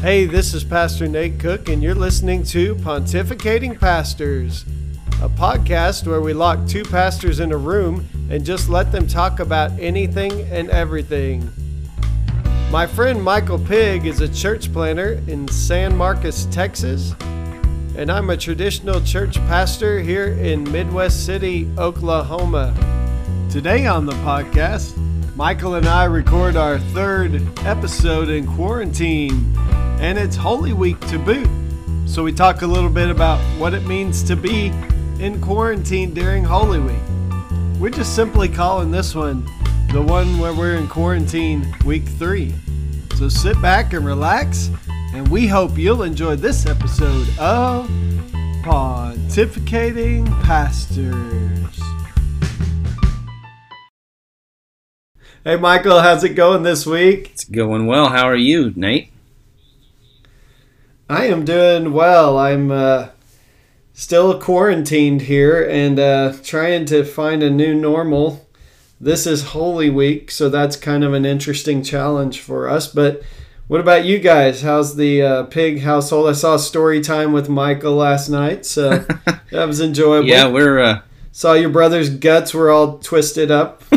Hey, this is Pastor Nate Cook, and you're listening to Pontificating Pastors, a podcast where we lock two pastors in a room and just let them talk about anything and everything. My friend Michael Pig is a church planter in San Marcos, Texas, and I'm a traditional church pastor here in Midwest City, Oklahoma. Today on the podcast, Michael and I record our third episode in quarantine, and it's Holy Week to boot. So we talk a little bit about what it means to be in quarantine during Holy Week. We're just simply calling this one the one where we're in quarantine week three. So sit back and relax, and we hope you'll enjoy this episode of Pontificating Pastors. Hey, Michael, how's it going this week? It's going well. How are you, Nate? I am doing well. I'm uh, still quarantined here and uh, trying to find a new normal. This is Holy Week, so that's kind of an interesting challenge for us. But what about you guys? How's the uh, pig household? I saw story time with Michael last night, so that was enjoyable. Yeah, we're. Uh, saw your brother's guts were all twisted up.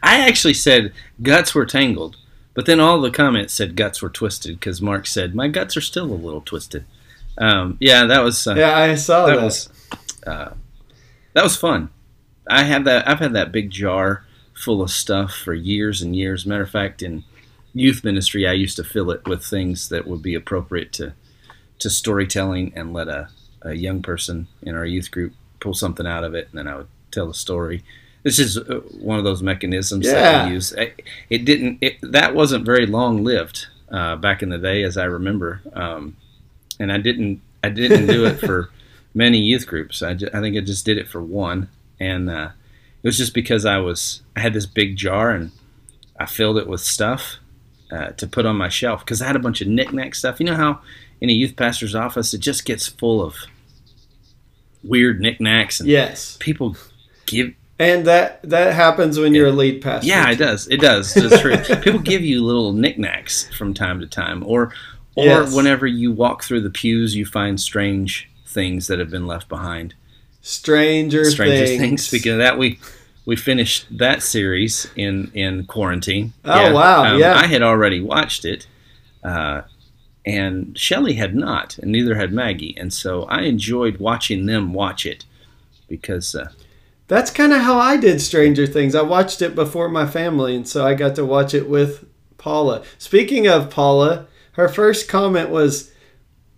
I actually said guts were tangled, but then all the comments said guts were twisted because Mark said my guts are still a little twisted. Um, yeah, that was. Uh, yeah, I saw that. that was. Uh, that was fun. I had that. I've had that big jar full of stuff for years and years. Matter of fact, in youth ministry, I used to fill it with things that would be appropriate to to storytelling, and let a, a young person in our youth group pull something out of it, and then I would tell a story. This is uh, one of those mechanisms that Yeah. we use. It, it didn't. It, that wasn't very long lived uh, back in the day, as I remember. Um, and I didn't. I didn't do it for many youth groups. I, I think I just did it for one, and uh, it was just because I was. I had this big jar and I filled it with stuff uh, to put on my shelf because I had a bunch of knickknack stuff. You know how in a youth pastor's office it just gets full of weird knickknacks and Yes, people give and that that happens when you're a lead pastor. yeah, it does. It does. It's true. People give you little knickknacks from time to time, or or Yes. whenever you walk through the pews, you find strange things that have been left behind. Stranger, Stranger things. things. Speaking of that, we we finished that series in in quarantine. Oh, wow, yeah. I had already watched it, uh, and Shelley had not, and neither had Maggie, and so I enjoyed watching them watch it because. Uh, That's kind of how I did Stranger Things. I watched it before my family, and so I got to watch it with Paula. Speaking of Paula, her first comment was,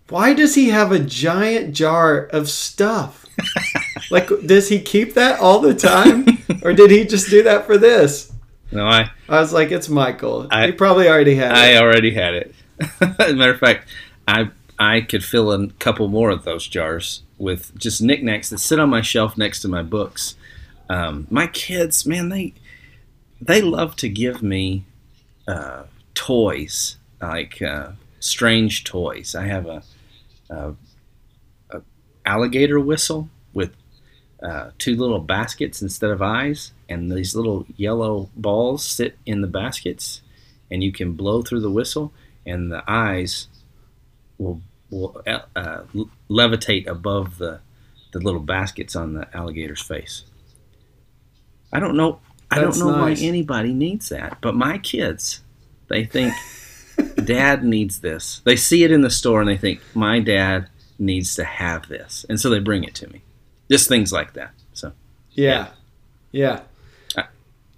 "Why does he have a giant jar of stuff? like, does he keep that all the time, or did he just do that for this?" no, I I was like, "It's Michael. I- he probably already had I it." I already had it. As a matter of fact, I I could fill a couple more of those jars with just knickknacks that sit on my shelf next to my books. Um, my kids, man, they they love to give me uh, toys like uh, strange toys. I have a, a, a alligator whistle with uh, two little baskets instead of eyes, and these little yellow balls sit in the baskets, and you can blow through the whistle, and the eyes will will uh, levitate above the the little baskets on the alligator's face. I don't know. I don't know nice. why anybody needs that, but my kids, they think dad needs this. They see it in the store and they think my dad needs to have this, and so they bring it to me. Just things like that. So Yeah. Yeah. Uh,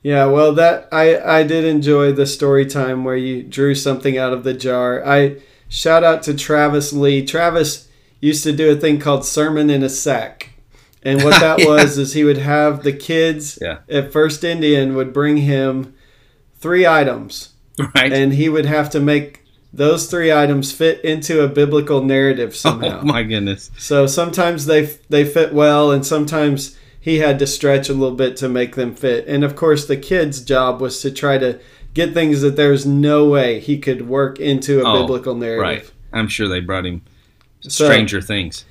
Yeah, well that I I did enjoy the story time where you drew something out of the jar. I shout out to Travis Lee. Travis used to do a thing called sermon in a sack. And what that Yeah. was is he would have the kids Yeah. at First Indian would bring him three items right. and he would have to make those three items fit into a biblical narrative oh somehow. oh my goodness. So sometimes they they fit well, and sometimes he had to stretch a little bit to make them fit. And of course, the kid's job was to try to get things that there's no way he could work into a Oh, biblical narrative. Right. I'm sure they brought him So- Stranger Things.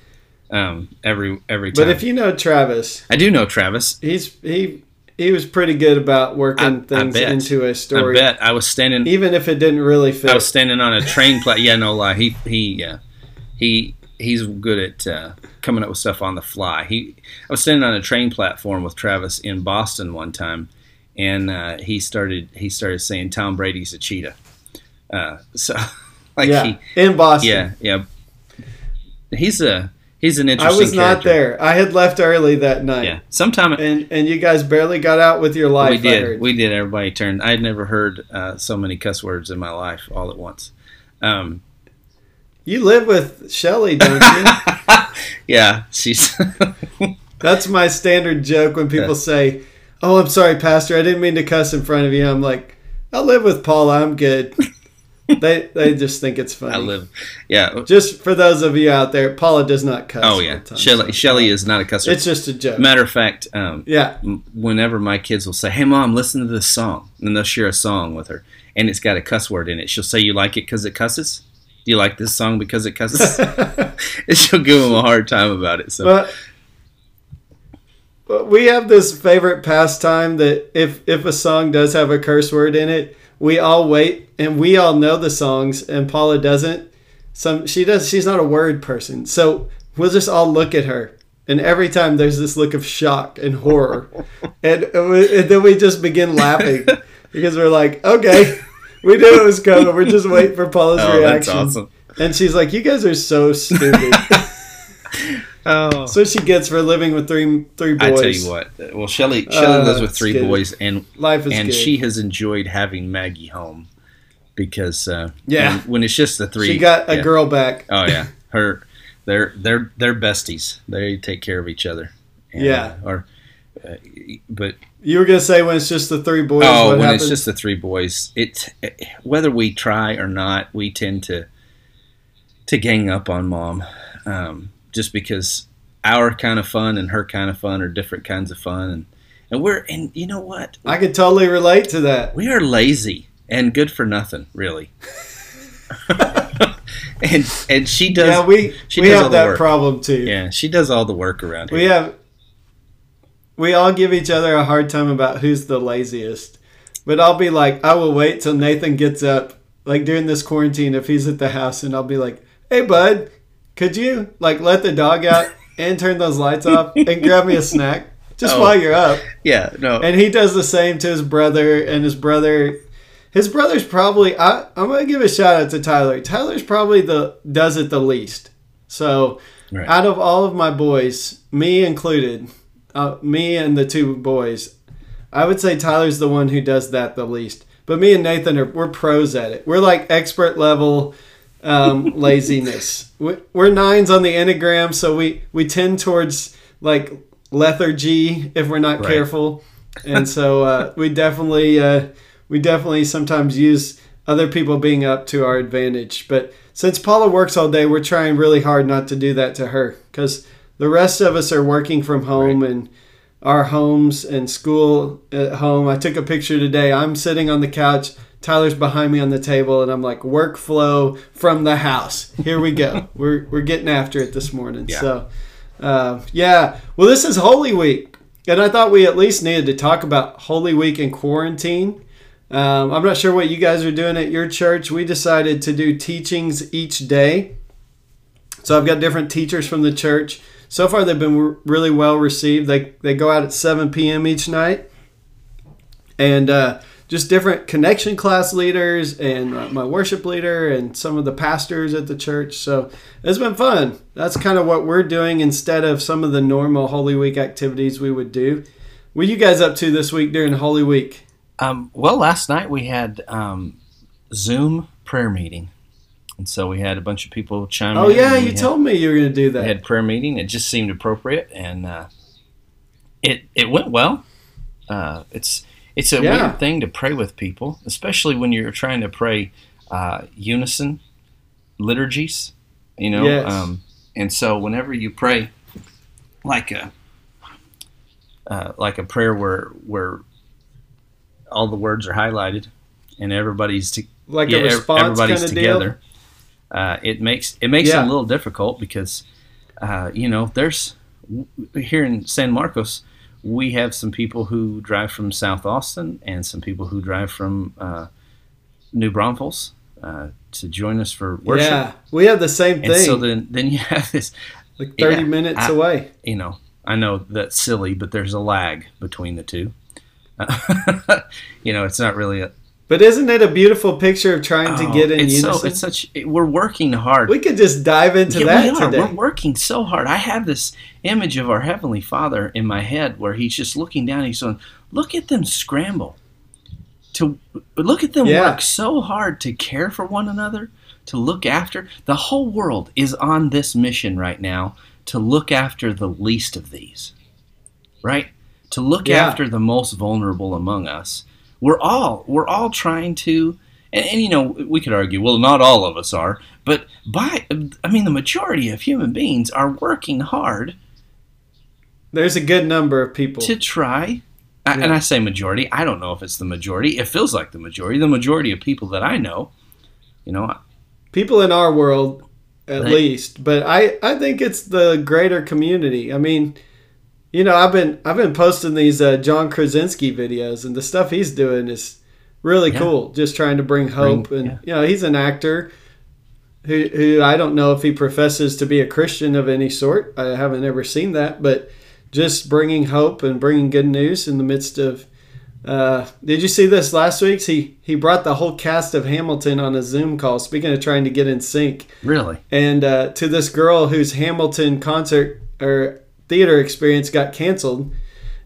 Um, every every time. But if you know Travis, I do know Travis. he's he he was pretty good about working I- I things bet. into a story, I bet I was standing. even if it didn't really fit. I was standing on a train plat. Yeah, no lie. He he yeah, he he's good at uh, coming up with stuff on the fly. He I was standing on a train platform with Travis in Boston one time, and uh, he started he started saying Tom Brady's a cheetah. Uh, so like yeah, he in Boston. yeah yeah he's a he's an interesting. I was not there. I had left early that night. Yeah, sometime And and you guys barely got out with your life. we did. We did. Everybody turned. I had never heard uh, so many cuss words in my life all at once. Um, You live with Shelly, don't you? yeah, she's. That's my standard joke when people say, "Oh, I'm sorry, Pastor. I didn't mean to cuss in front of you." I'm like, "I live with Paula. I'm good." they they just think it's funny. I live. Yeah. Just for those of you out there, Paula does not cuss. Oh yeah. Shelly. Shelly is not a cusser. It's just a joke. Matter of fact, um, yeah, whenever my kids will say, "Hey, mom, listen to this song," and they'll share a song with her, and it's got a cuss word in it, she'll say, "You like it because it cusses." Do you like this song because it cusses? and she'll give them a hard time about it. So but we have this favorite pastime that if if a song does have a curse word in it, we all wait and we all know the songs, and Paula doesn't. Some she does. She's not a word person, so we'll just all look at her. And every time there's this look of shock and horror, and, and then we just begin laughing because we're like, okay, we knew it was coming. We're just waiting for Paula's oh, that's reaction. awesome. And she's like, "You guys are so stupid." Oh. That's what she gets for living with three three boys. I tell you what. Well, Shelly Shelly Uh, lives with three good. boys, and Life is and good. she has enjoyed having Maggie home because uh, Yeah. when, when it's just the three, she got a yeah. girl back. Oh yeah, her they're they're they're besties. They take care of each other. And, Yeah. uh, or uh, but You were gonna say when it's just the three boys. oh, what when happens? it's just the three boys, it whether we try or not, we tend to to gang up on mom, um, just because our kind of fun and her kind of fun are different kinds of fun, and and we're and you know what I could totally relate to that. we are lazy and good for nothing, really. and and she does yeah, we she we does have that work. problem too. yeah she does all the work around here. We have we all give each other a hard time about who's the laziest. But I'll be like, I will wait till Nathan gets up, like during this quarantine, if he's at the house, and I'll be like, "Hey, bud, could you like let the dog out and turn those lights off and grab me a snack just Oh. while you're up?" Yeah, no. And he does the same to his brother, and his brother, his brother's probably. I, I'm gonna give a shout out to Tyler. Tyler's probably the does it the least. So, Right. out of all of my boys, me included, uh, me and the two boys, I would say Tyler's the one who does that the least. But me and Nathan are we're pros at it. We're like expert level um, laziness. We- We're nines on the enneagram, so we we tend towards like lethargy if we're not Right. careful, and so uh, we definitely uh, we definitely sometimes use other people being up to our advantage. But since Paula works all day, we're trying really hard not to do that to her because the rest of us are working from home and our homes and school at home. I took a picture today. I'm sitting on the couch. Tyler's behind me on the table, and I'm like, workflow from the house. Here we go. we're, we're getting after it this morning. Yeah. So, uh, yeah. Well, this is Holy Week, and I thought we at least needed to talk about Holy Week in quarantine. Um, I'm not sure what you guys are doing at your church. We decided to do teachings each day. So I've got different teachers from the church. So far, they've been really well received. They they go out at 7 p.m. each night, and uh, just different connection class leaders and uh, my worship leader and some of the pastors at the church. So it's been fun. That's kind of what we're doing instead of some of the normal Holy Week activities we would do. What are you guys up to this week during Holy Week? Um, well, last night we had um, Zoom prayer meeting, and so we had a bunch of people chime Oh in. Oh, yeah, you had- told me you were going to do that. we had prayer meeting. It just seemed appropriate, and uh, it it went well. Uh, it's it's a Yeah. weird thing to pray with people, especially when you're trying to pray uh, unison liturgies. You know, Yes. um, and so whenever you pray like a uh, like a prayer where where all the words are highlighted and everybody's to, like yeah, a response everybody's together. Uh, it makes it makes Yeah. it a little difficult because uh, you know there's here in San Marcos we have some people who drive from South Austin and some people who drive from uh, New Braunfels uh, to join us for worship. Yeah, we have the same thing. And so then, then you have this, like 30 Yeah, minutes I- away. you know, I know that's silly, but there's a lag between the two. you know, it's not really a. But isn't it a beautiful picture of trying to Oh, get in it's unison? So, it's such. It, we're working hard. we could just dive into Yeah, that we are. today. We're working so hard. I have this image of our Heavenly Father in my head where He's just looking down. He's going, "Look at them scramble to look at them Yeah. work so hard to care for one another, to look after. The whole world is on this mission right now to look after the least of these, right? To look Yeah. after the most vulnerable among us. We're all we're all trying to." And, and you know we could argue well not all of us are but by i mean the majority of human beings are working hard There's a good number of people. to try I- Yeah. and i say majority i don't know if it's the majority it feels like the majority the majority of people that i know you know people in our world at Right. least but i i think it's the greater community i mean you know i've been i've been posting these uh, john krasinski videos and the stuff he's doing is really Yeah. cool just trying to bring hope Bring- and yeah. you know he's an actor who who i don't know if he professes to be a christian of any sort i haven't ever seen that but just bringing hope and bringing good news in the midst of uh, did you see this last week's? He he brought the whole cast of Hamilton on a Zoom call. Speaking of trying to get in sync, really and uh, to this girl whose Hamilton concert or theater experience got canceled,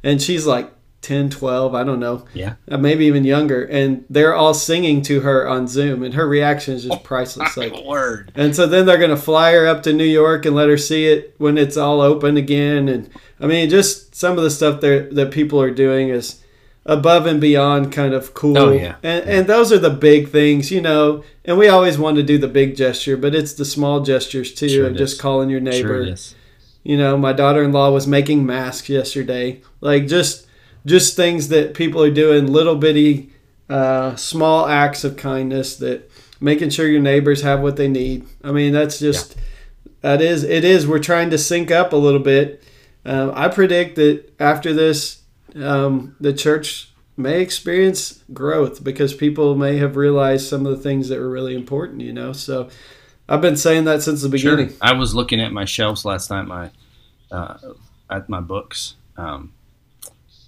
and she's like 10, 12, I don't know, yeah uh, maybe even younger, and they're all singing to her on Zoom, and her reaction is just priceless. Like, word and so then they're gonna fly her up to New York and let her see it when it's all open again, and I mean, just some of the stuff there that people are doing is above and beyond kind of cool. Oh, yeah. And and those are the big things, you know. And we always want to do the big gesture, but it's the small gestures too, Sure and just calling your neighbor. sure You know, my daughter-in-law was making masks yesterday. Like just just things that people are doing, little bitty, uh, small acts of kindness that making sure your neighbors have what they need. I mean, that's just that is it is. We're trying to sync up a little bit. Um, I predict that after this, um, the church may experience growth because people may have realized some of the things that were really important. You know, so I've been saying that since the beginning. Sure. I was looking at my shelves last night, my uh, at my books um,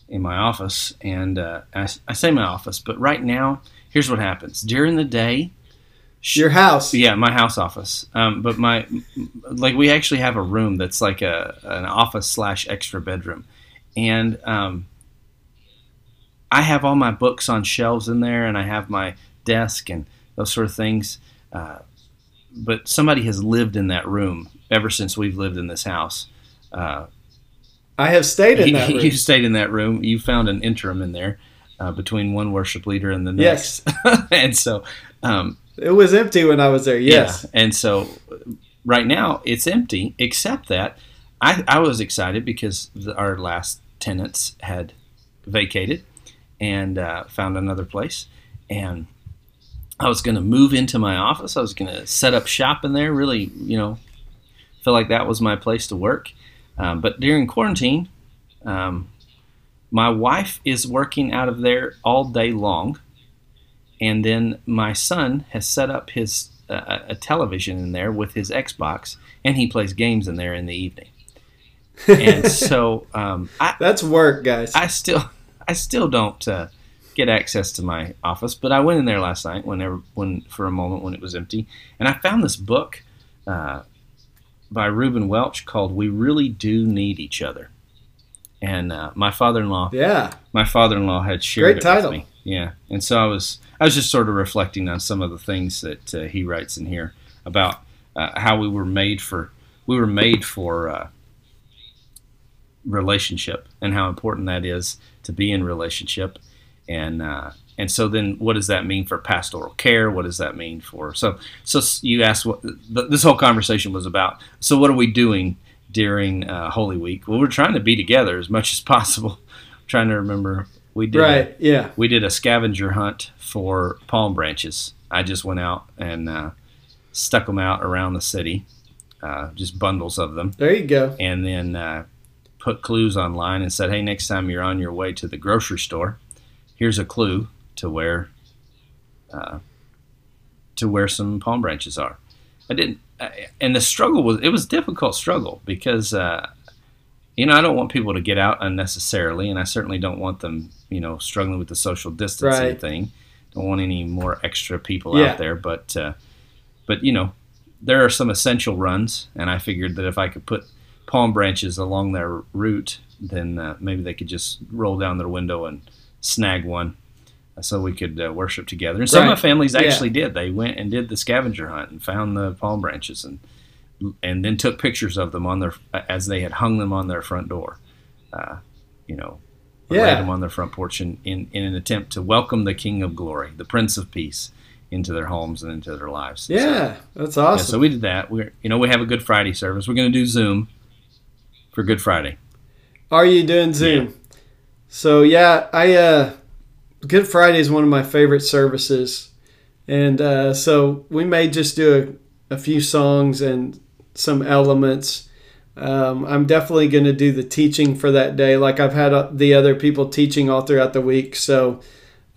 in my office, and uh, I, I say my office, but right now, here's what happens during the day. Your house. yeah, my house office. Um, but my like we actually have a room that's like a an office slash extra bedroom, and um, I have all my books on shelves in there, and I have my desk and those sort of things. Uh, but somebody has lived in that room ever since we've lived in this house. Uh, I have stayed in you, that room. you stayed in that room. You found an interim in there uh, between one worship leader and the next. Yes. and so, um, It was empty when I was there. Yes. yeah. And so, right now it's empty, except that I, I was excited because the, our last tenants had vacated and uh, found another place. And I was going to move into my office. I was going to set up shop in there, really, you know, feel like that was my place to work. Um, but during quarantine, um, my wife is working out of there all day long. And then my son has set up his uh, a television in there with his Xbox, and he plays games in there in the evening. And so um, I, That's work, guys. I still I still don't uh, get access to my office, but I went in there last night whenever when for a moment when it was empty, and I found this book uh, by Reuben Welch called "We Really Do Need Each Other," and uh, my father-in-law yeah. my father-in-law had shared Great it title. with me. Yeah, and so I was I was just sort of reflecting on some of the things that uh, he writes in here about uh, how we were made for we were made for uh, relationship and how important that is to be in relationship and uh, and so then what does that mean for pastoral care what does that mean for so so you asked what th- this whole conversation was about so what are we doing during uh, holy week well we're trying to be together as much as possible trying to remember we did a- Right. Yeah. we did a scavenger hunt for palm branches i just went out and uh, stuck them out around the city uh, just bundles of them There you go. and then uh, put clues online and said, "Hey, next time you're on your way to the grocery store, here's a clue to where uh, to where some palm branches are." I didn't, and the struggle was it was difficult struggle because uh, you know I don't want people to get out unnecessarily, and I certainly don't want them you know struggling with the social distancing Right. thing. Don't want any more extra people Yeah. out there, but uh, but you know there are some essential runs, and I figured that if I could put palm branches along their route, then uh, maybe they could just roll down their window and snag one, uh, so we could uh, worship together. And some of Right. my families Yeah. actually did. They went and did the scavenger hunt and found the palm branches and and then took pictures of them on their as they had hung them on their front door. Uh, you know, Yeah. laid them on their front porch in, in, in an attempt to welcome the King of Glory, the Prince of Peace, into their homes and into their lives. So- Yeah, that's yeah, awesome. so we did that. We're you know we have a Good Friday service. We're going to do Zoom for Good Friday. Are you doing Zoom? So yeah, I uh, Good Friday is one of my favorite services, and uh, so we may just do a, a few songs and some elements. Um, I'm definitely going to do the teaching for that day, like I've had uh, the other people teaching all throughout the week. So,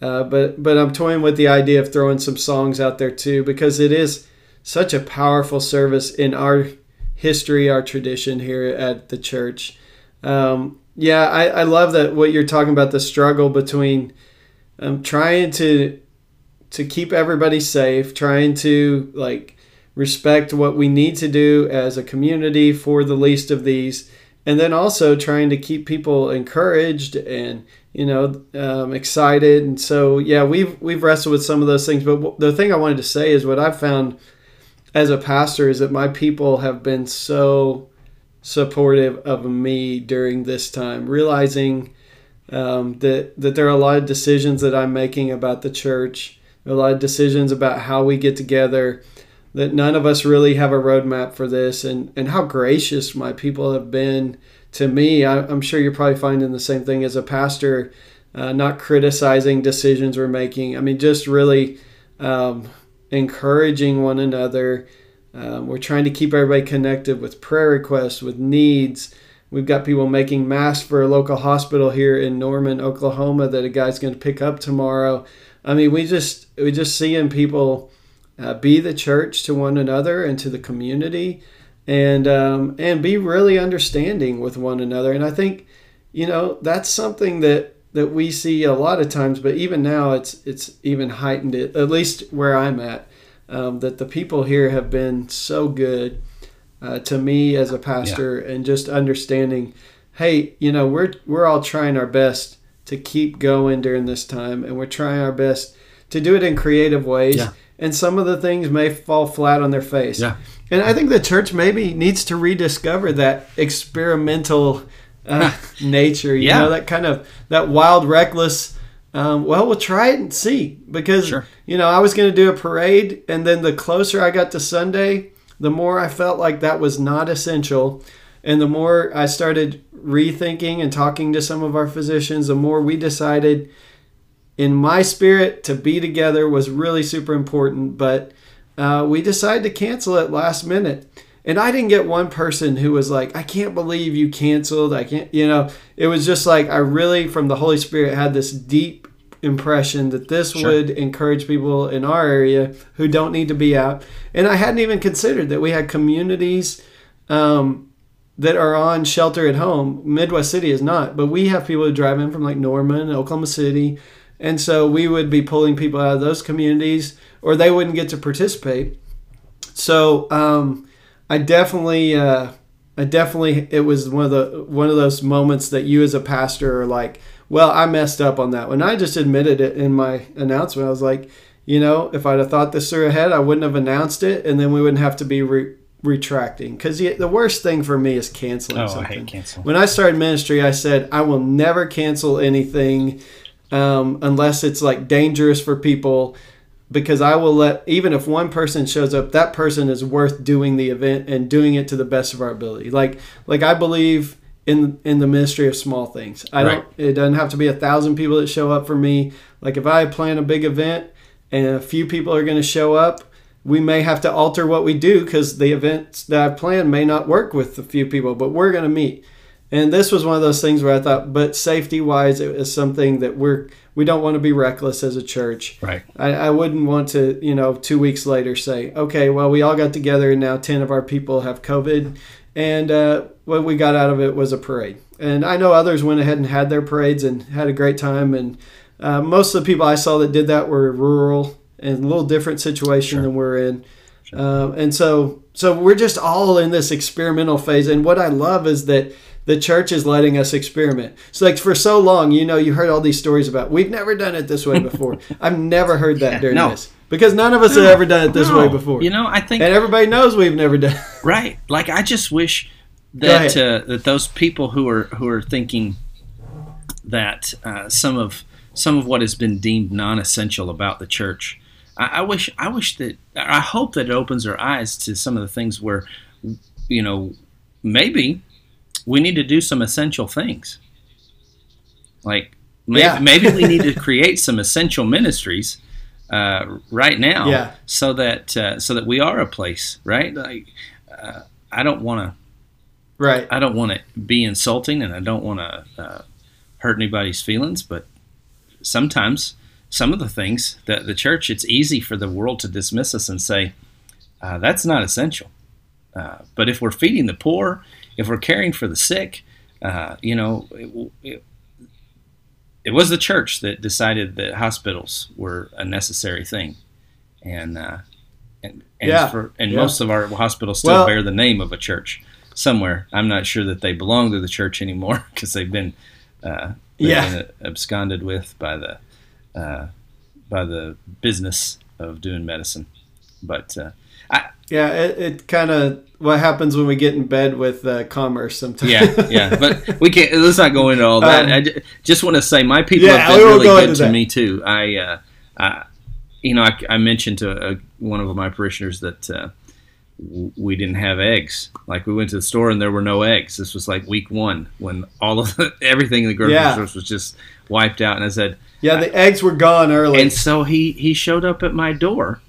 uh, but but I'm toying with the idea of throwing some songs out there too, because it is such a powerful service in our history, our tradition here at the church. Um, yeah, I, I love that what you're talking about the struggle between um, trying to to keep everybody safe, trying to like respect what we need to do as a community for the least of these, and then also trying to keep people encouraged and you know um, excited. And so yeah, we've we've wrestled with some of those things. But w- the thing I wanted to say is what I've found as a pastor is that my people have been so supportive of me during this time, realizing um, that that there are a lot of decisions that I'm making about the church, a lot of decisions about how we get together. That none of us really have a roadmap for this, and and how gracious my people have been to me. I, I'm sure you're probably finding the same thing as a pastor, uh, not criticizing decisions we're making. I mean, just really um, encouraging one another. Um, we're trying to keep everybody connected with prayer requests, with needs. We've got people making masks for a local hospital here in Norman, Oklahoma, that a guy's going to pick up tomorrow. I mean, we just we just seeing people uh, be the church to one another and to the community, and um, and be really understanding with one another. And I think, you know, that's something that that we see a lot of times, but even now, it's it's even heightened. It at least where I'm at um, that the people here have been so good uh, to me as a pastor and just understanding hey you know we're we're all trying our best to keep going during this time and we're trying our best to do it in creative ways Yeah. and some of the things may fall flat on their face Yeah. and i think the church maybe needs to rediscover that experimental uh, nature you Yeah. know that kind of that wild reckless um, well, we'll try it and see because Sure. you know I was going to do a parade, and then the closer I got to Sunday, the more I felt like that was not essential, and the more I started rethinking and talking to some of our physicians, the more we decided, in my spirit, to be together was really super important. But uh, we decided to cancel it last minute. And I didn't get one person who was like, I can't believe you canceled. I can't, you know, it was just like, I really, from the Holy Spirit, had this deep impression that this Sure. would encourage people in our area who don't need to be out. And I hadn't even considered that we had communities um, that are on shelter at home. Midwest City is not, but we have people who drive in from like Norman, Oklahoma City. And so we would be pulling people out of those communities or they wouldn't get to participate. So um, I definitely, uh, I definitely, it was one of the one of those moments that you as a pastor are like, well, I messed up on that one. I just admitted it in my announcement. I was like, you know, if I'd have thought this through ahead, I wouldn't have announced it, and then we wouldn't have to be re- retracting. Because the worst thing for me is canceling Oh, I something. hate cancel. When I started ministry, I said I will never cancel anything um, unless it's like dangerous for people because I will let even if one person shows up, that person is worth doing the event and doing it to the best of our ability. Like like I believe in in the ministry of small things. I don't. It doesn't have to be a thousand people that show up for me. Like if I plan a big event and a few people are going to show up, we may have to alter what we do because the events that I plan may not work with a few people, but we're going to meet. And this was one of those things where I thought, but safety wise, it is something that we're we don't want to be reckless as a church. Right. I, I wouldn't want to, you know, two weeks later say, okay, well, we all got together and now 10 of our people have COVID. And uh, what we got out of it was a parade. And I know others went ahead and had their parades and had a great time. And uh, most of the people I saw that did that were rural and a little different situation Sure. than we're in. Um, and so, so we're just all in this experimental phase. And what I love is that the church is letting us experiment. So, like for so long, you know, you heard all these stories about we've never done it this way before. I've never heard that Yeah, during no. this because none of us have ever done it this No. way before. You know, I think and everybody knows we've never done. it. right. Like I just wish that uh, that those people who are who are thinking that uh, some of some of what has been deemed non-essential about the church, I, I wish I wish that I hope that it opens their eyes to some of the things where, you know, maybe we need to do some essential things. Like maybe, Yeah. maybe we need to create some essential ministries uh, right now, Yeah. so that uh, so that we are a place, right? Like uh, I don't want to Right. I don't want to be insulting and I don't want to uh, hurt anybody's feelings, but sometimes some of the things that the church, it's easy for the world to dismiss us and say, uh, that's not essential. Uh, but if we're feeding the poor, if we're caring for the sick, uh, you know, it, it, it was the church that decided that hospitals were a necessary thing. And, uh, and, and, Yeah, for, and yeah. most of our hospitals still Well- bear the name of a church somewhere. I'm not sure that they belong to the church anymore because they've been, uh, they've Yeah. been absconded with by the uh, by the business of doing medicine. But uh, I, Yeah. It, it kind of what happens when we get in bed with uh, commerce sometimes. yeah, yeah, but we can't. Let's not go into all that. Um, I just want to say my people Yeah, have been really go good to that. me too. I, uh, I you know, I, I mentioned to uh one of my parishioners that uh, w- we didn't have eggs. Like we went to the store and there were no eggs. This was like week one when all of the, everything in the grocery Yeah. stores was just wiped out. And I said, Yeah. The eggs were gone early. and so he he showed up at my door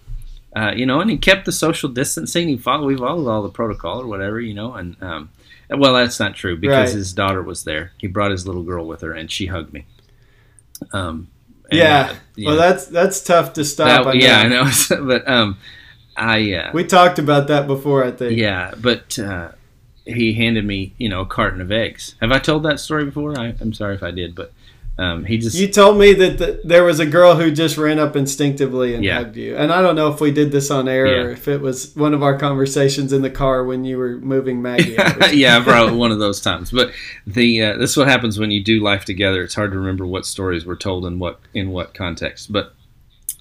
uh, you know and he kept the social distancing he followed we followed all the protocol or whatever you know and um, well that's not true because Right. his daughter was there he brought his little girl with her and she hugged me um, yeah. uh, Well, know, that's that's tough to stop. that- I know. yeah i know but um i uh, We talked about that before. I think. yeah but uh, he handed me you know a carton of eggs have i told that story before I, i'm sorry if i did but um, he just You told me that the, there was a girl who just ran up instinctively and Yeah. hugged you. And I don't know if we did this on air or if it was one of our conversations in the car when you were moving Maggie. out yeah, probably one of those times. But the uh, this is what happens when you do life together. It's hard to remember what stories were told in what in what context. But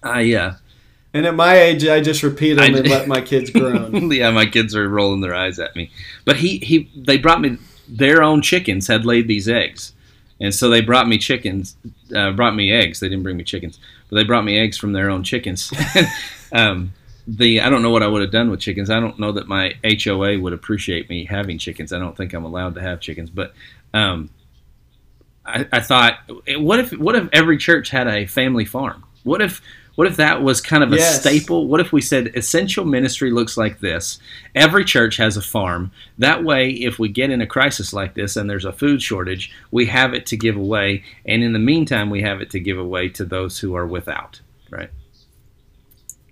I uh, And at my age, I just repeat them I and let my kids groan. yeah, my kids are rolling their eyes at me. But he he they brought me their own chickens had laid these eggs, and so they brought me chickens, uh, brought me eggs. They didn't bring me chickens, but they brought me eggs from their own chickens. um, the I don't know what I would have done with chickens. I don't know that my HOA would appreciate me having chickens. I don't think I'm allowed to have chickens, but. Um, I, I thought, what if what if every church had a family farm? What if what if that was kind of a Yes. staple? What if we said essential ministry looks like this? Every church has a farm. That way, if we get in a crisis like this and there's a food shortage, we have it to give away, and in the meantime, we have it to give away to those who are without. Right?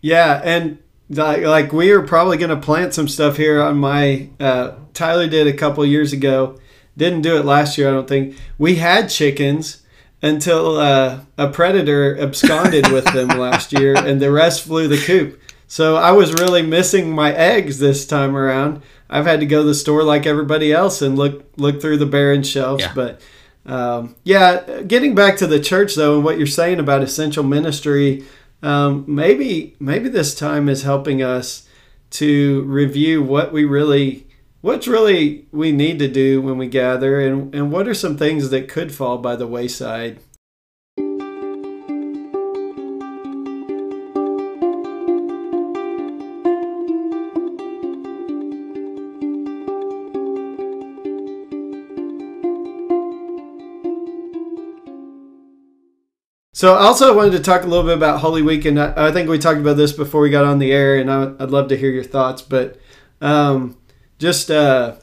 Yeah, and like, like we are probably going to plant some stuff here on my. Uh, Tyler did a couple years ago. Didn't do it last year, I don't think. We had chickens until uh, a predator absconded with them last year, and the rest flew the coop. So I was really missing my eggs this time around. I've had to go to the store like everybody else and look look through the barren shelves. Yeah. But um, yeah, getting back to the church though, and what you're saying about essential ministry, um, maybe maybe this time is helping us to review what we really what's really we need to do when we gather and, and what are some things that could fall by the wayside So, I also, wanted to talk a little bit about Holy Week, and I, I think we talked about this before we got on the air, and I, I'd love to hear your thoughts. But um, just uh,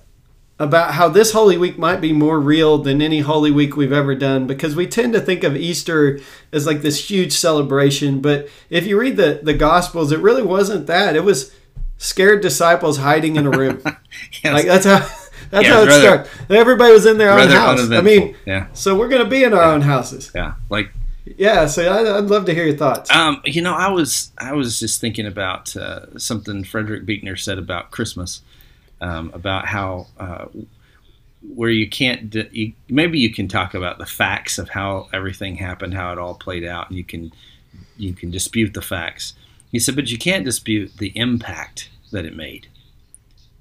about how this Holy Week might be more real than any Holy Week we've ever done because we tend to think of Easter as like this huge celebration. But if you read the, the Gospels, it really wasn't that. It was scared disciples hiding in a room. yes. Like that's how. That's yeah, how it rather, started. Everybody was in their own house. I mean, yeah. So we're going to be in our yeah. own houses. Yeah, like yeah, so I'd, love to hear your thoughts. Um, you know, I was I was just thinking about uh, something Frederick Buechner said about Christmas, um, about how uh, where you can't you, maybe you can talk about the facts of how everything happened, how it all played out, and you can you can dispute the facts. He said, but you can't dispute the impact that it made.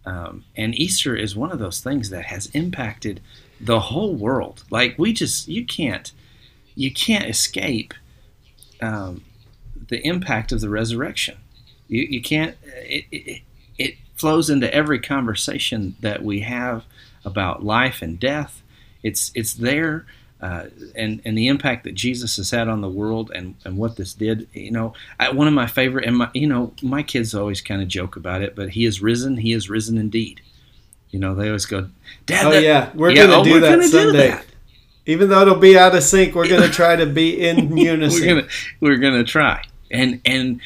Um, and Easter is one of those things that has impacted the whole world. Like we just you can't you can't escape um, the impact of the resurrection. You, you can't. It, it, flows into every conversation that we have about life and death. It's it's there, uh, and and the impact that Jesus has had on the world, and and what this did. You know, I, one of my favorite, and my you know my kids always kind of joke about it, but He is risen. He is risen indeed. You know, they always go, Dad. Oh that, yeah, we're yeah, gonna oh, do that Sunday. Do that. Even though it'll be out of sync, we're going to try to be in unison. we're going to we're going to try. And and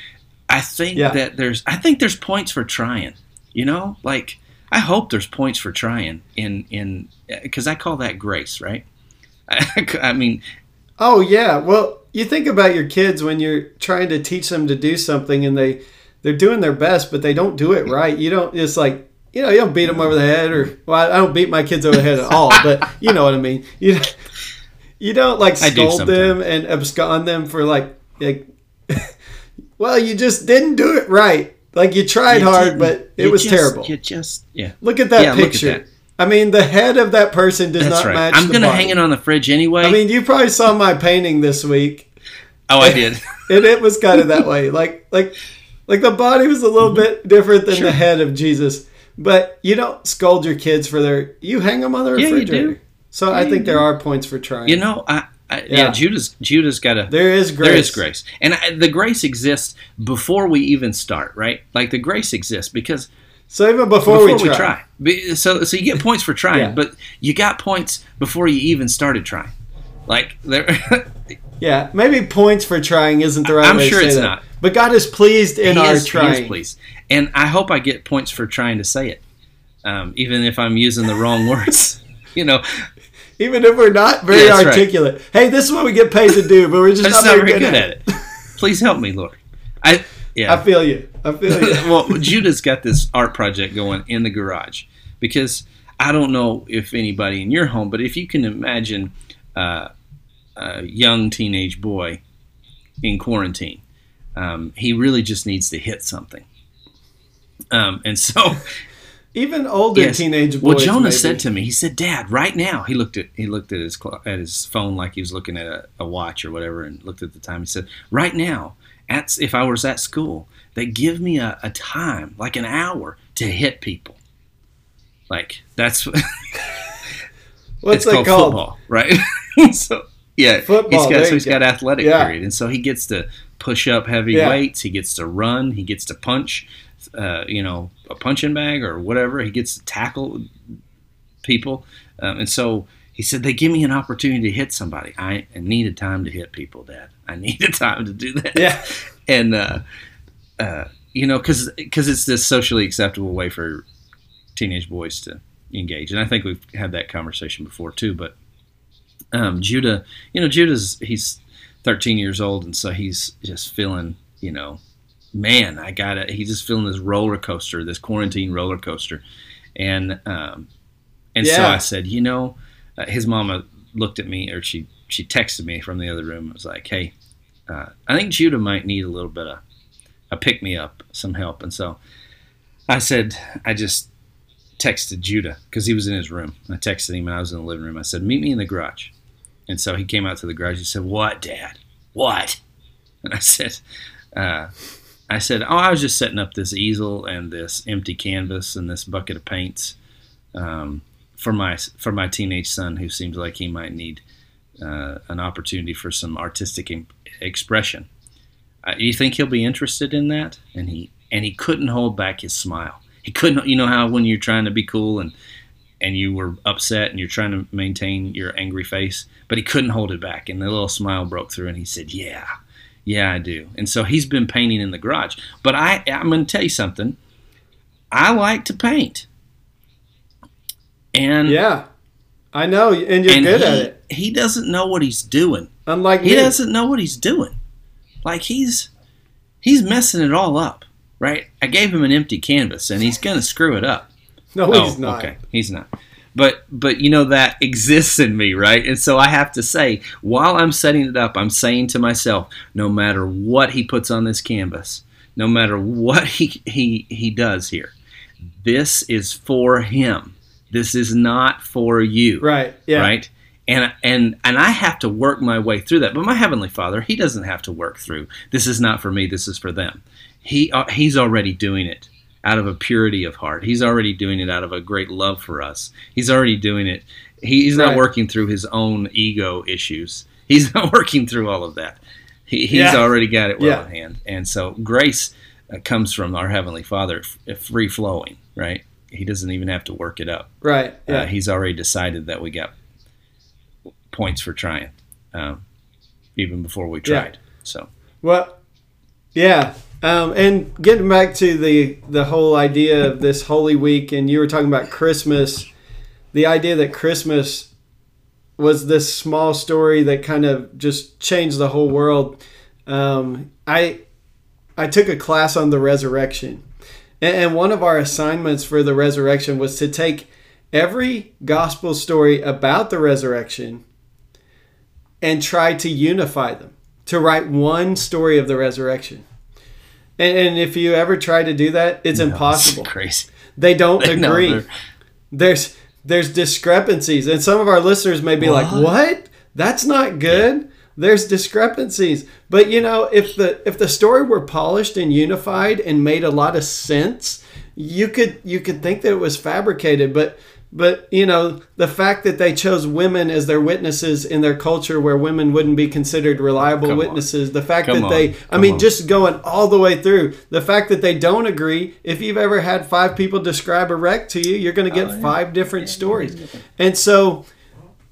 I think yeah. that there's I think there's points for trying. You know, like I hope there's points for trying in in because I call that grace, right? I, I mean, oh yeah. Well, you think about your kids when you're trying to teach them to do something, and they they're doing their best, but they don't do it right. You don't. It's like you know, you don't beat them over the head, or well, I don't beat my kids over the head at all, but you know what I mean. You you don't like scold them and abscond them for like like. well, you just didn't do it right. Like you tried you hard, but it was just, terrible. You just yeah. Look at that yeah, picture. At that. I mean, the head of that person does That's not right. match. I'm going to hang it on the fridge anyway. I mean, you probably saw my painting this week. Oh, I did. and it was kind of that way. Like like like the body was a little mm-hmm. bit different than sure. the head of Jesus. But you don't scold your kids for their. You hang them on the refrigerator. Yeah, you do. so yeah, I think there are points for trying. You know, I, I, yeah. yeah. Judah's Judah's got a there is grace. There is grace, and I, the grace exists before we even start, right? Like the grace exists because so even before, before we, try. try. so so you get points for trying, yeah. but you got points before you even started trying. Like there. yeah, maybe points for trying isn't the right. I'm way sure to say it's that. not. But God is pleased in he our is, trying. He is pleased, and I hope I get points for trying to say it um, even if I'm using the wrong words. you know, even if we're not very yeah, articulate. Right. Hey, this is what we get paid to do, but we're just, not, very, good, good, at it. Please help me, Lord. I yeah. I feel you. I feel you. well, Judah's got this art project going in the garage because I don't know if anybody in your home, but if you can imagine uh, a young teenage boy in quarantine, um, he really just needs to hit something. Um, and so even older yes. teenage boys. Well, Jonah maybe. said to me, he said, "Dad, right now." He looked at he looked at his at his phone like he was looking at a, a watch or whatever, and looked at the time. He said, "Right now, at if I was at school, they give me a, a time, like an hour, to hit people. Like that's what's it's called, called, football, right? so yeah, football. He's got so he's got athletic yeah. period, and so he gets to push up heavy yeah. weights. He gets to run. He gets to punch uh, you know, a punching bag or whatever. He gets to tackle people, um, and so he said they give me an opportunity to hit somebody. I needed time to hit people, Dad. I needed time to do that. Yeah, and uh, uh, you know, because because it's this socially acceptable way for teenage boys to engage, and I think we've had that conversation before too. But um, Judah, you know, Judah's he's 13 years old, and so he's just feeling, you know, man, I got it. He's just feeling this roller coaster, this quarantine roller coaster, and um, and yeah. so I said, you know, uh, his mama looked at me, or she she texted me from the other room. It was like, hey, uh, I think Judah might need a little bit of a pick me up, some help, and so I said, I just texted Judah because he was in his room. I texted him, and I was in the living room. I said, meet me in the garage, and so he came out to the garage. He said, what, Dad? What? And I said, uh, I said, "Oh, I was just setting up this easel and this empty canvas and this bucket of paints um, for my for my teenage son, who seems like he might need uh, an opportunity for some artistic expression. Uh, you think he'll be interested in that?" And he and he couldn't hold back his smile. He couldn't, you know how when you're trying to be cool and and you were upset and you're trying to maintain your angry face, but he couldn't hold it back. And the little smile broke through and he said, Yeah, yeah, I do. And so he's been painting in the garage. But I, I'm going to tell you something. I like to paint. And yeah, I know, and you're and good he, at it. He doesn't know what he's doing. Unlike He me. doesn't know what he's doing. Like he's he's messing it all up, right? I gave him an empty canvas and he's going to screw it up. No, oh, he's not. okay. He's not. But but you know that exists in me, right? And so I have to say, while I'm setting it up, I'm saying to myself, no matter what he puts on this canvas, no matter what he he he does here, this is for him. This is not for you. Right. Yeah. Right? And and and I have to work my way through that. But my heavenly Father, he doesn't have to work through. This is not for me, this is for them. He uh, he's already doing it out of a purity of heart. He's already doing it out of a great love for us. He's already doing it. He, he's not working through his own ego issues. He's not working through all of that. He, he's Yeah. already got it well Yeah. at hand. And so grace uh, comes from our heavenly Father, f- free flowing. Right? He doesn't even have to work it up. Right. Yeah. Uh, he's already decided that we got points for trying, um, even before we Yeah. tried. So Well, yeah. Um, and getting back to the the whole idea of this Holy Week, and you were talking about Christmas, the idea that Christmas was this small story that kind of just changed the whole world. Um, I I took a class on the resurrection, and, and one of our assignments for the resurrection was to take every gospel story about the resurrection and try to unify them to write one story of the resurrection. And, and if you ever try to do that, it's impossible. It's crazy. They don't No, agree. there's there's discrepancies, and some of our listeners may be like, What? "What? That's not good." There's discrepancies, but you know, if the if the story were polished and unified and made a lot of sense, you could you could think that it was fabricated. But but you know, the fact that they chose women as their witnesses in their culture, where women wouldn't be considered reliable Come on. witnesses, the fact Come that on. they, I Come mean, on. just going all the way through, the fact that they don't agree. If you've ever had five people describe a wreck to you, you're going to get Oh, yeah. five different stories. And so,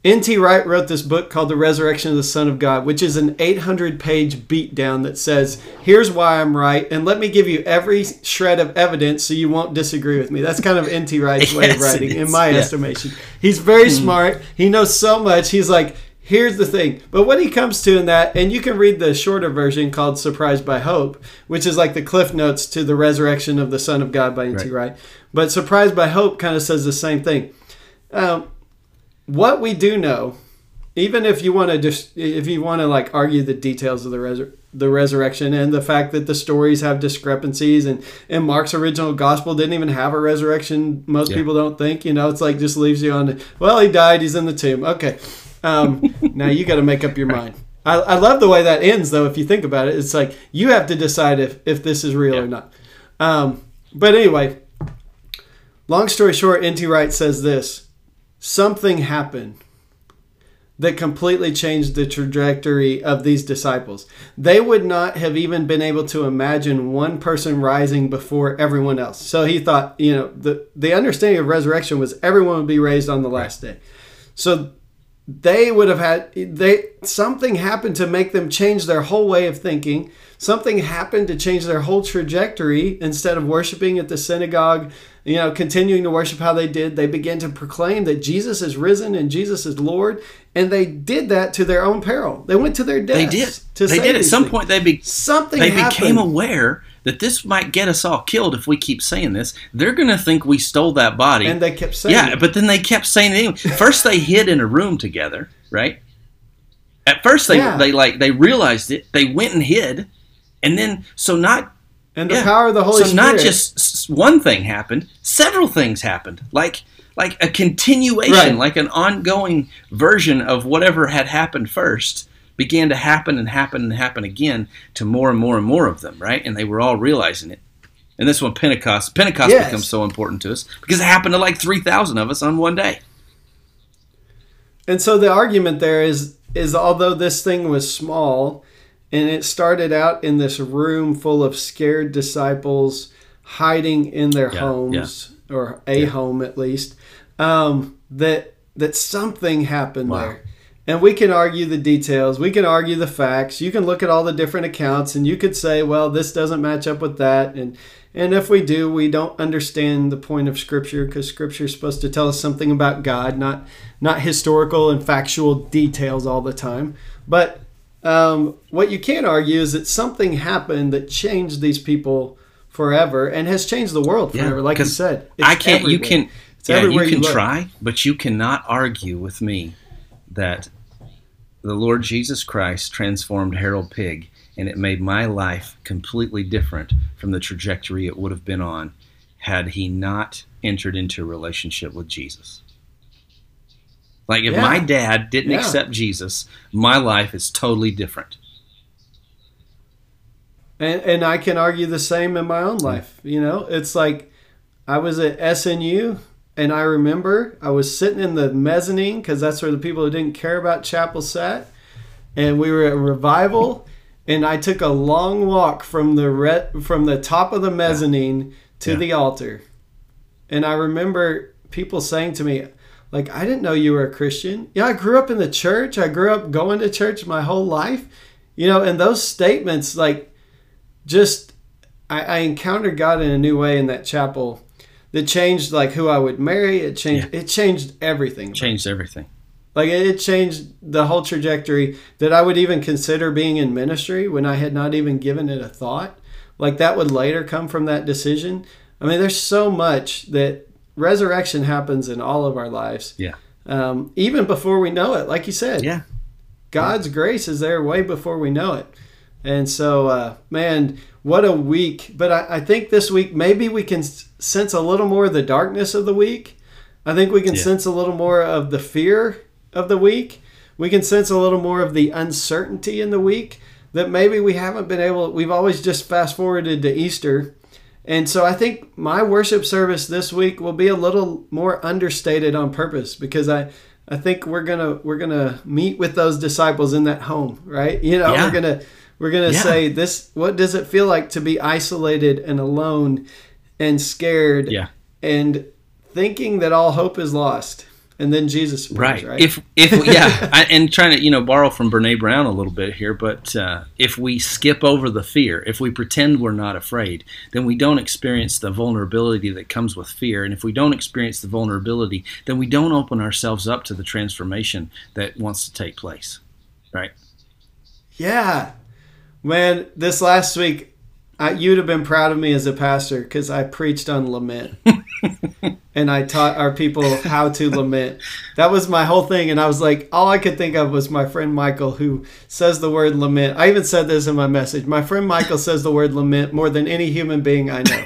N.T. Wright wrote this book called The Resurrection of the Son of God, which is an 800 page beatdown that says, Here's why I'm right, and let me give you every shred of evidence so you won't disagree with me. That's kind of N.T. Wright's way of writing, in my Yeah. estimation. He's very smart, he knows so much. He's like, Here's the thing. But what he comes to in that, and you can read the shorter version called Surprised by Hope, which is like the cliff notes to the resurrection of the Son of God by N.T. Right. Wright. But Surprised by Hope kind of says the same thing. Um, what we do know, even if you want to just if you want to like argue the details of the resur- the resurrection and the fact that the stories have discrepancies and and Mark's original gospel didn't even have a resurrection. Most Yeah. people don't think. You know, it's like just leaves you on. The, well, he died. He's in the tomb. Okay. Um, now you got to make up your mind. I, I love the way that ends, though. If you think about it, it's like you have to decide if if this is real or not. Um, but anyway, long story short, N.T. Wright says this: something happened that completely changed the trajectory of these disciples. They would not have even been able to imagine one person rising before everyone else. So he thought, you know, the the understanding of resurrection was everyone would be raised on the last day. So they would have had they something happened to make them change their whole way of thinking something happened to change their whole trajectory instead of worshiping at the synagogue you know continuing to worship how they did they began to proclaim that jesus is risen and jesus is lord and they did that to their own peril they went to their death. They did. to they did. At some things. point, they be, something they happened. became aware that this might get us all killed if we keep saying this. They're going to think we stole that body. and they kept saying yeah, it. but then they kept saying it anyway. First, they hid in a room together, right? At first, they Yeah. they like they realized it. They went and hid, and then so not and the yeah. power of the holy so spirit So not just one thing happened, several things happened. Like like a continuation, Right. like an ongoing version of whatever had happened first began to happen and happen and happen again to more and more and more of them, right? And they were all realizing it. And this one Pentecost Pentecost Yes. becomes so important to us because it happened to like 3,000 of us on one day. And so the argument there is is although this thing was small and it started out in this room full of scared disciples hiding in their Yeah, homes or a home at least um, that that something happened Wow. there. And we can argue the details. We can argue the facts. You can look at all the different accounts, and you could say, "Well, this doesn't match up with that." And and if we do, we don't understand the point of Scripture because Scripture is supposed to tell us something about God, not not historical and factual details all the time. But um, what you can argue is that something happened that changed these people forever and has changed the world Yeah, forever. like you said, I can't. You can. It's yeah, you can look. try, but you cannot argue with me that the Lord Jesus Christ transformed Harold Pig, and it made my life completely different from the trajectory it would have been on had he not entered into a relationship with Jesus. Like if Yeah. my dad didn't Yeah. accept Jesus, my life is totally different. And and I can argue the same in my own mm. life. You know, it's like I was at SNU and I remember I was sitting in the mezzanine because that's where the people who didn't care about chapel sat, and we were at revival, and I took a long walk from the re- from the top of the mezzanine to Yeah. the altar, and I remember people saying to me. Like I didn't know you were a Christian. Yeah, I grew up in the church. I grew up going to church my whole life. You know, and those statements like just I, I encountered God in a new way in that chapel that changed like who I would marry. It changed it changed everything. Changed everything. Like it changed the whole trajectory that I would even consider being in ministry when I had not even given it a thought. Like that would later come from that decision. I mean, there's so much that resurrection happens in all of our lives. Yeah. Um, even before we know it, like you said. Yeah. God's grace is there way before we know it. And so, uh, man, what a week. But I, I think this week, maybe we can sense a little more of the darkness of the week. I think we can Yeah. sense a little more of the fear of the week. We can sense a little more of the uncertainty in the week that maybe we haven't been able, we've always just fast forwarded to Easter. And so I think my worship service this week will be a little more understated on purpose because I, I think we're gonna we're gonna meet with those disciples in that home, right? You know, Yeah. we're gonna we're gonna Yeah. say this. What does it feel like to be isolated and alone and scared Yeah. and thinking that all hope is lost? And then Jesus appears, right. right? If if yeah, I, and trying to you know borrow from Brene Brown a little bit here, but uh, if we skip over the fear, if we pretend we're not afraid, then we don't experience the vulnerability that comes with fear, and if we don't experience the vulnerability, then we don't open ourselves up to the transformation that wants to take place. Right. Yeah, man. This last week, I, you'd have been proud of me as a pastor because I preached on lament, and I taught our people how to lament. That was my whole thing, and I was like, all I could think of was my friend Michael, who says the word lament. I even said this in my message. My friend Michael says the word lament more than any human being I know.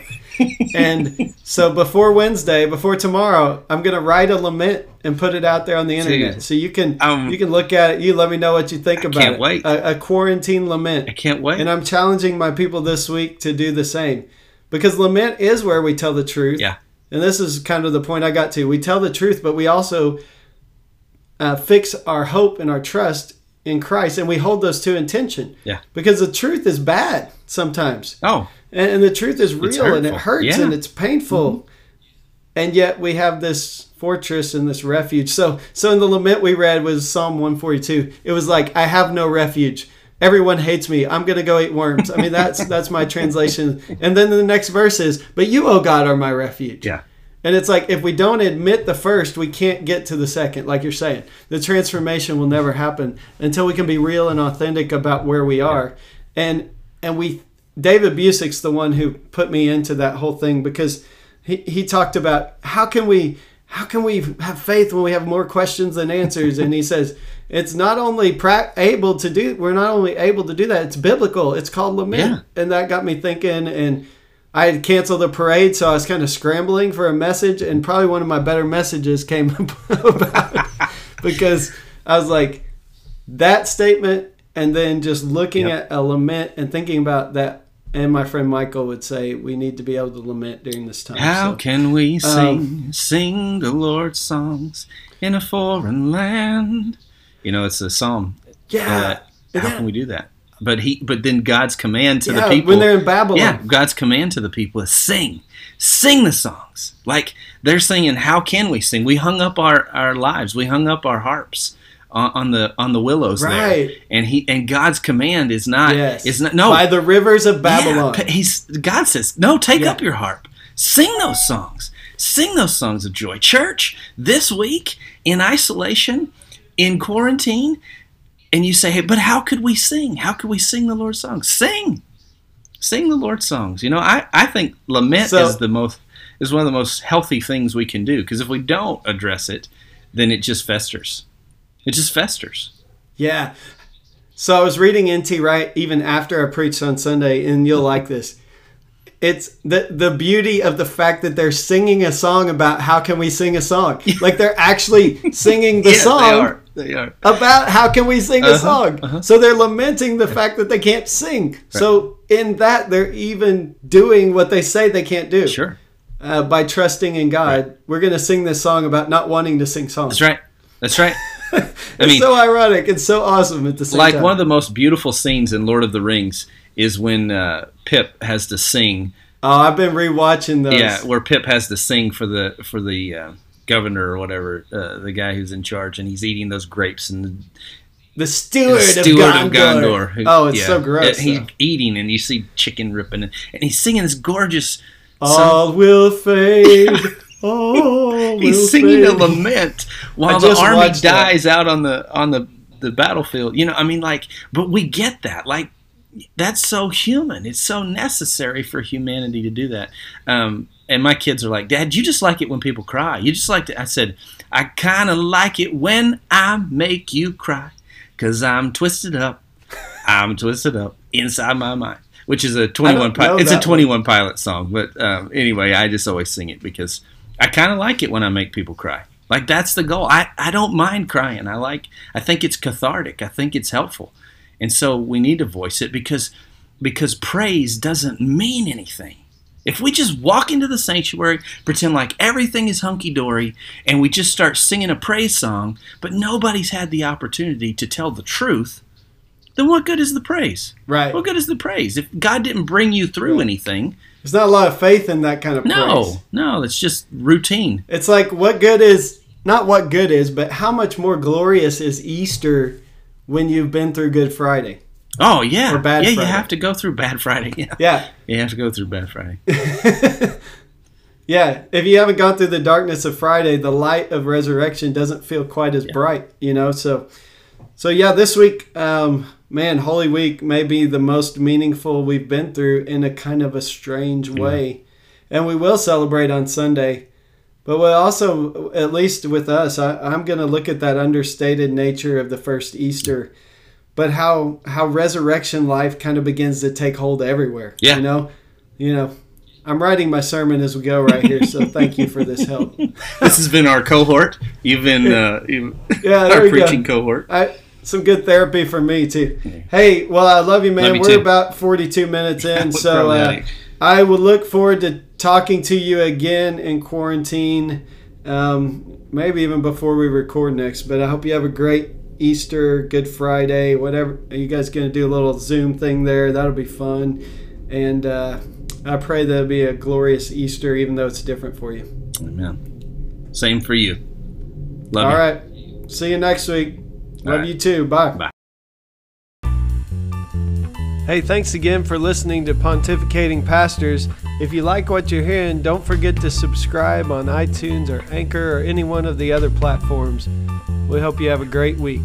And so before Wednesday, before tomorrow, I'm gonna write a lament and put it out there on the internet, Dude. so you can Um, you can look at it. You let me know what you think about can't it. wait. A, a quarantine lament. I can't wait. And I'm challenging my people this week to do the same. Because lament is where we tell the truth. Yeah. And this is kind of the point I got to. We tell the truth, but we also uh, fix our hope and our trust in Christ, and we hold those two in tension. Yeah. Because the truth is bad sometimes, oh, and, and the truth is real, and it hurts, Yeah. Mm-hmm. and it's painful, and yet we have this fortress and this refuge. So, so in the lament we read was Psalm 142. It was like, "I have no refuge." Everyone hates me. I'm gonna go eat worms. I mean, that's that's my translation. And then the next verse is, "But you, O God, are my refuge." yeah. And it's like if we don't admit the first, we can't get to the second, like you're saying. The transformation will never happen until we can be real and authentic about where we are. And and we David Busic's the one who put me into that whole thing because he, he talked about how can we how can we have faith when we have more questions than answers? And he says it's not only pra- able to do we're not only able to do that, it's biblical. It's called lament. And that got me thinking and I had canceled the parade, so I was kind of scrambling for a message, and probably one of my better messages came about because I was like, that statement, and then just looking Yep. at a lament and thinking about that. And my friend Michael would say, we need to be able to lament during this time. How So, can we sing, um, sing the Lord's songs in a foreign land? You know, it's a psalm. yeah. Uh, how then can we do that? but he but then God's command to yeah, the people when they're in Babylon. yeah, God's command to the people is sing, sing the songs. Like they're singing, how can we sing? We hung up our, our lives, we hung up our harps on, on the on the willows Right. there, and he and God's command is not Yes. is not no By the rivers of Babylon. yeah, he's God says, no, take Yeah. up your harp, sing those songs, sing those songs of joy. Church, this week in isolation, in quarantine, and you say, hey, but how could we sing? How could we sing the Lord's songs? Sing, sing the Lord's songs. You know, I I think lament So- is the most is one of the most healthy things we can do because if we don't address it, then it just festers. It just festers. Yeah. So I was reading NT Wright even after I preached on Sunday, and you'll like this. It's the the beauty of the fact that they're singing a song about how can we sing a song. Like they're actually singing the Yeah, song they are. They are. about how can we sing a Uh-huh, song. uh-huh. So they're lamenting the fact that they can't sing. So in that they're even doing what they say they can't do. Sure. Uh, by trusting in God, we're going to sing this song about not wanting to sing songs. That's right. That's right. I It's mean, so ironic. It's so awesome at the same like time. Like one of the most beautiful scenes in Lord of the Rings is when uh, Pip has to sing. Oh, I've been rewatching those. Yeah, where Pip has to sing for the for the uh, governor or whatever, uh, the guy who's in charge, and he's eating those grapes and the The steward, steward of of Gondor. Gondor. who- oh, it's yeah, so gross. He's eating, and you see chicken ripping, and, and he's singing this gorgeous. song. All will fade. Will he's singing a lament while the army watched that. dies out on the on the the battlefield. You know, I mean, like, but we get that. Like, that's so human. It's so necessary for humanity to do that. Um, and my kids are like, Dad, you just like it when people cry. You just like to. I said, I kind of like it when I make you cry, cause I'm twisted up. I'm twisted up inside my mind. Which is a Twenty One. I It's a that Twenty One Pilot song, but um, anyway, I just always sing it because I kind of like it when I make people cry. Like that's the goal. I, I don't mind crying. I like I think it's cathartic. I think it's helpful. And so we need to voice it because because praise doesn't mean anything. If we just walk into the sanctuary, pretend like everything is hunky dory, and we just start singing a praise song, but nobody's had the opportunity to tell the truth, then what good is the praise? Right. What good is the praise? If God didn't bring you through anything, There's not a lot of faith in that kind of no, praise. no, it's just routine. It's like what good is not what good is, but how much more glorious is Easter when you've been through Good Friday? Oh yeah, Or Bad yeah. Friday. You have to go through Bad Friday. Yeah, Yeah. you have to go through Bad Friday. Yeah, if you haven't gone through the darkness of Friday, the light of resurrection doesn't feel quite as bright, you know. So, so yeah, this week, um, man, Holy Week may be the most meaningful we've been through in a kind of a strange way, and we will celebrate on Sunday. But we'll also, at least with us, I, I'm going to look at that understated nature of the first Easter, but how how resurrection life kind of begins to take hold everywhere. Yeah. you know, you know. I'm writing my sermon as we go right here, so thank you for this help. this has been our cohort. You've been uh, you- Yeah, our we go. preaching cohort. I, some good therapy for me too. Hey, well, I love you, man. Love you We're too. about 42 minutes in, so uh. I would look forward to talking to you again in quarantine, um, maybe even before we record next. But I hope you have a great Easter, Good Friday, whatever. Are you guys going to do a little Zoom thing there? That'll be fun. And uh, I pray that'll be a glorious Easter, even though it's different for you. Amen. Same for you. Love All you. right. See you next week. All Love right. you too. Bye. Bye. Hey, thanks again for listening to Pontificating Pastors. If you like what you're hearing, don't forget to subscribe on iTunes or Anchor or any one of the other platforms. We hope you have a great week.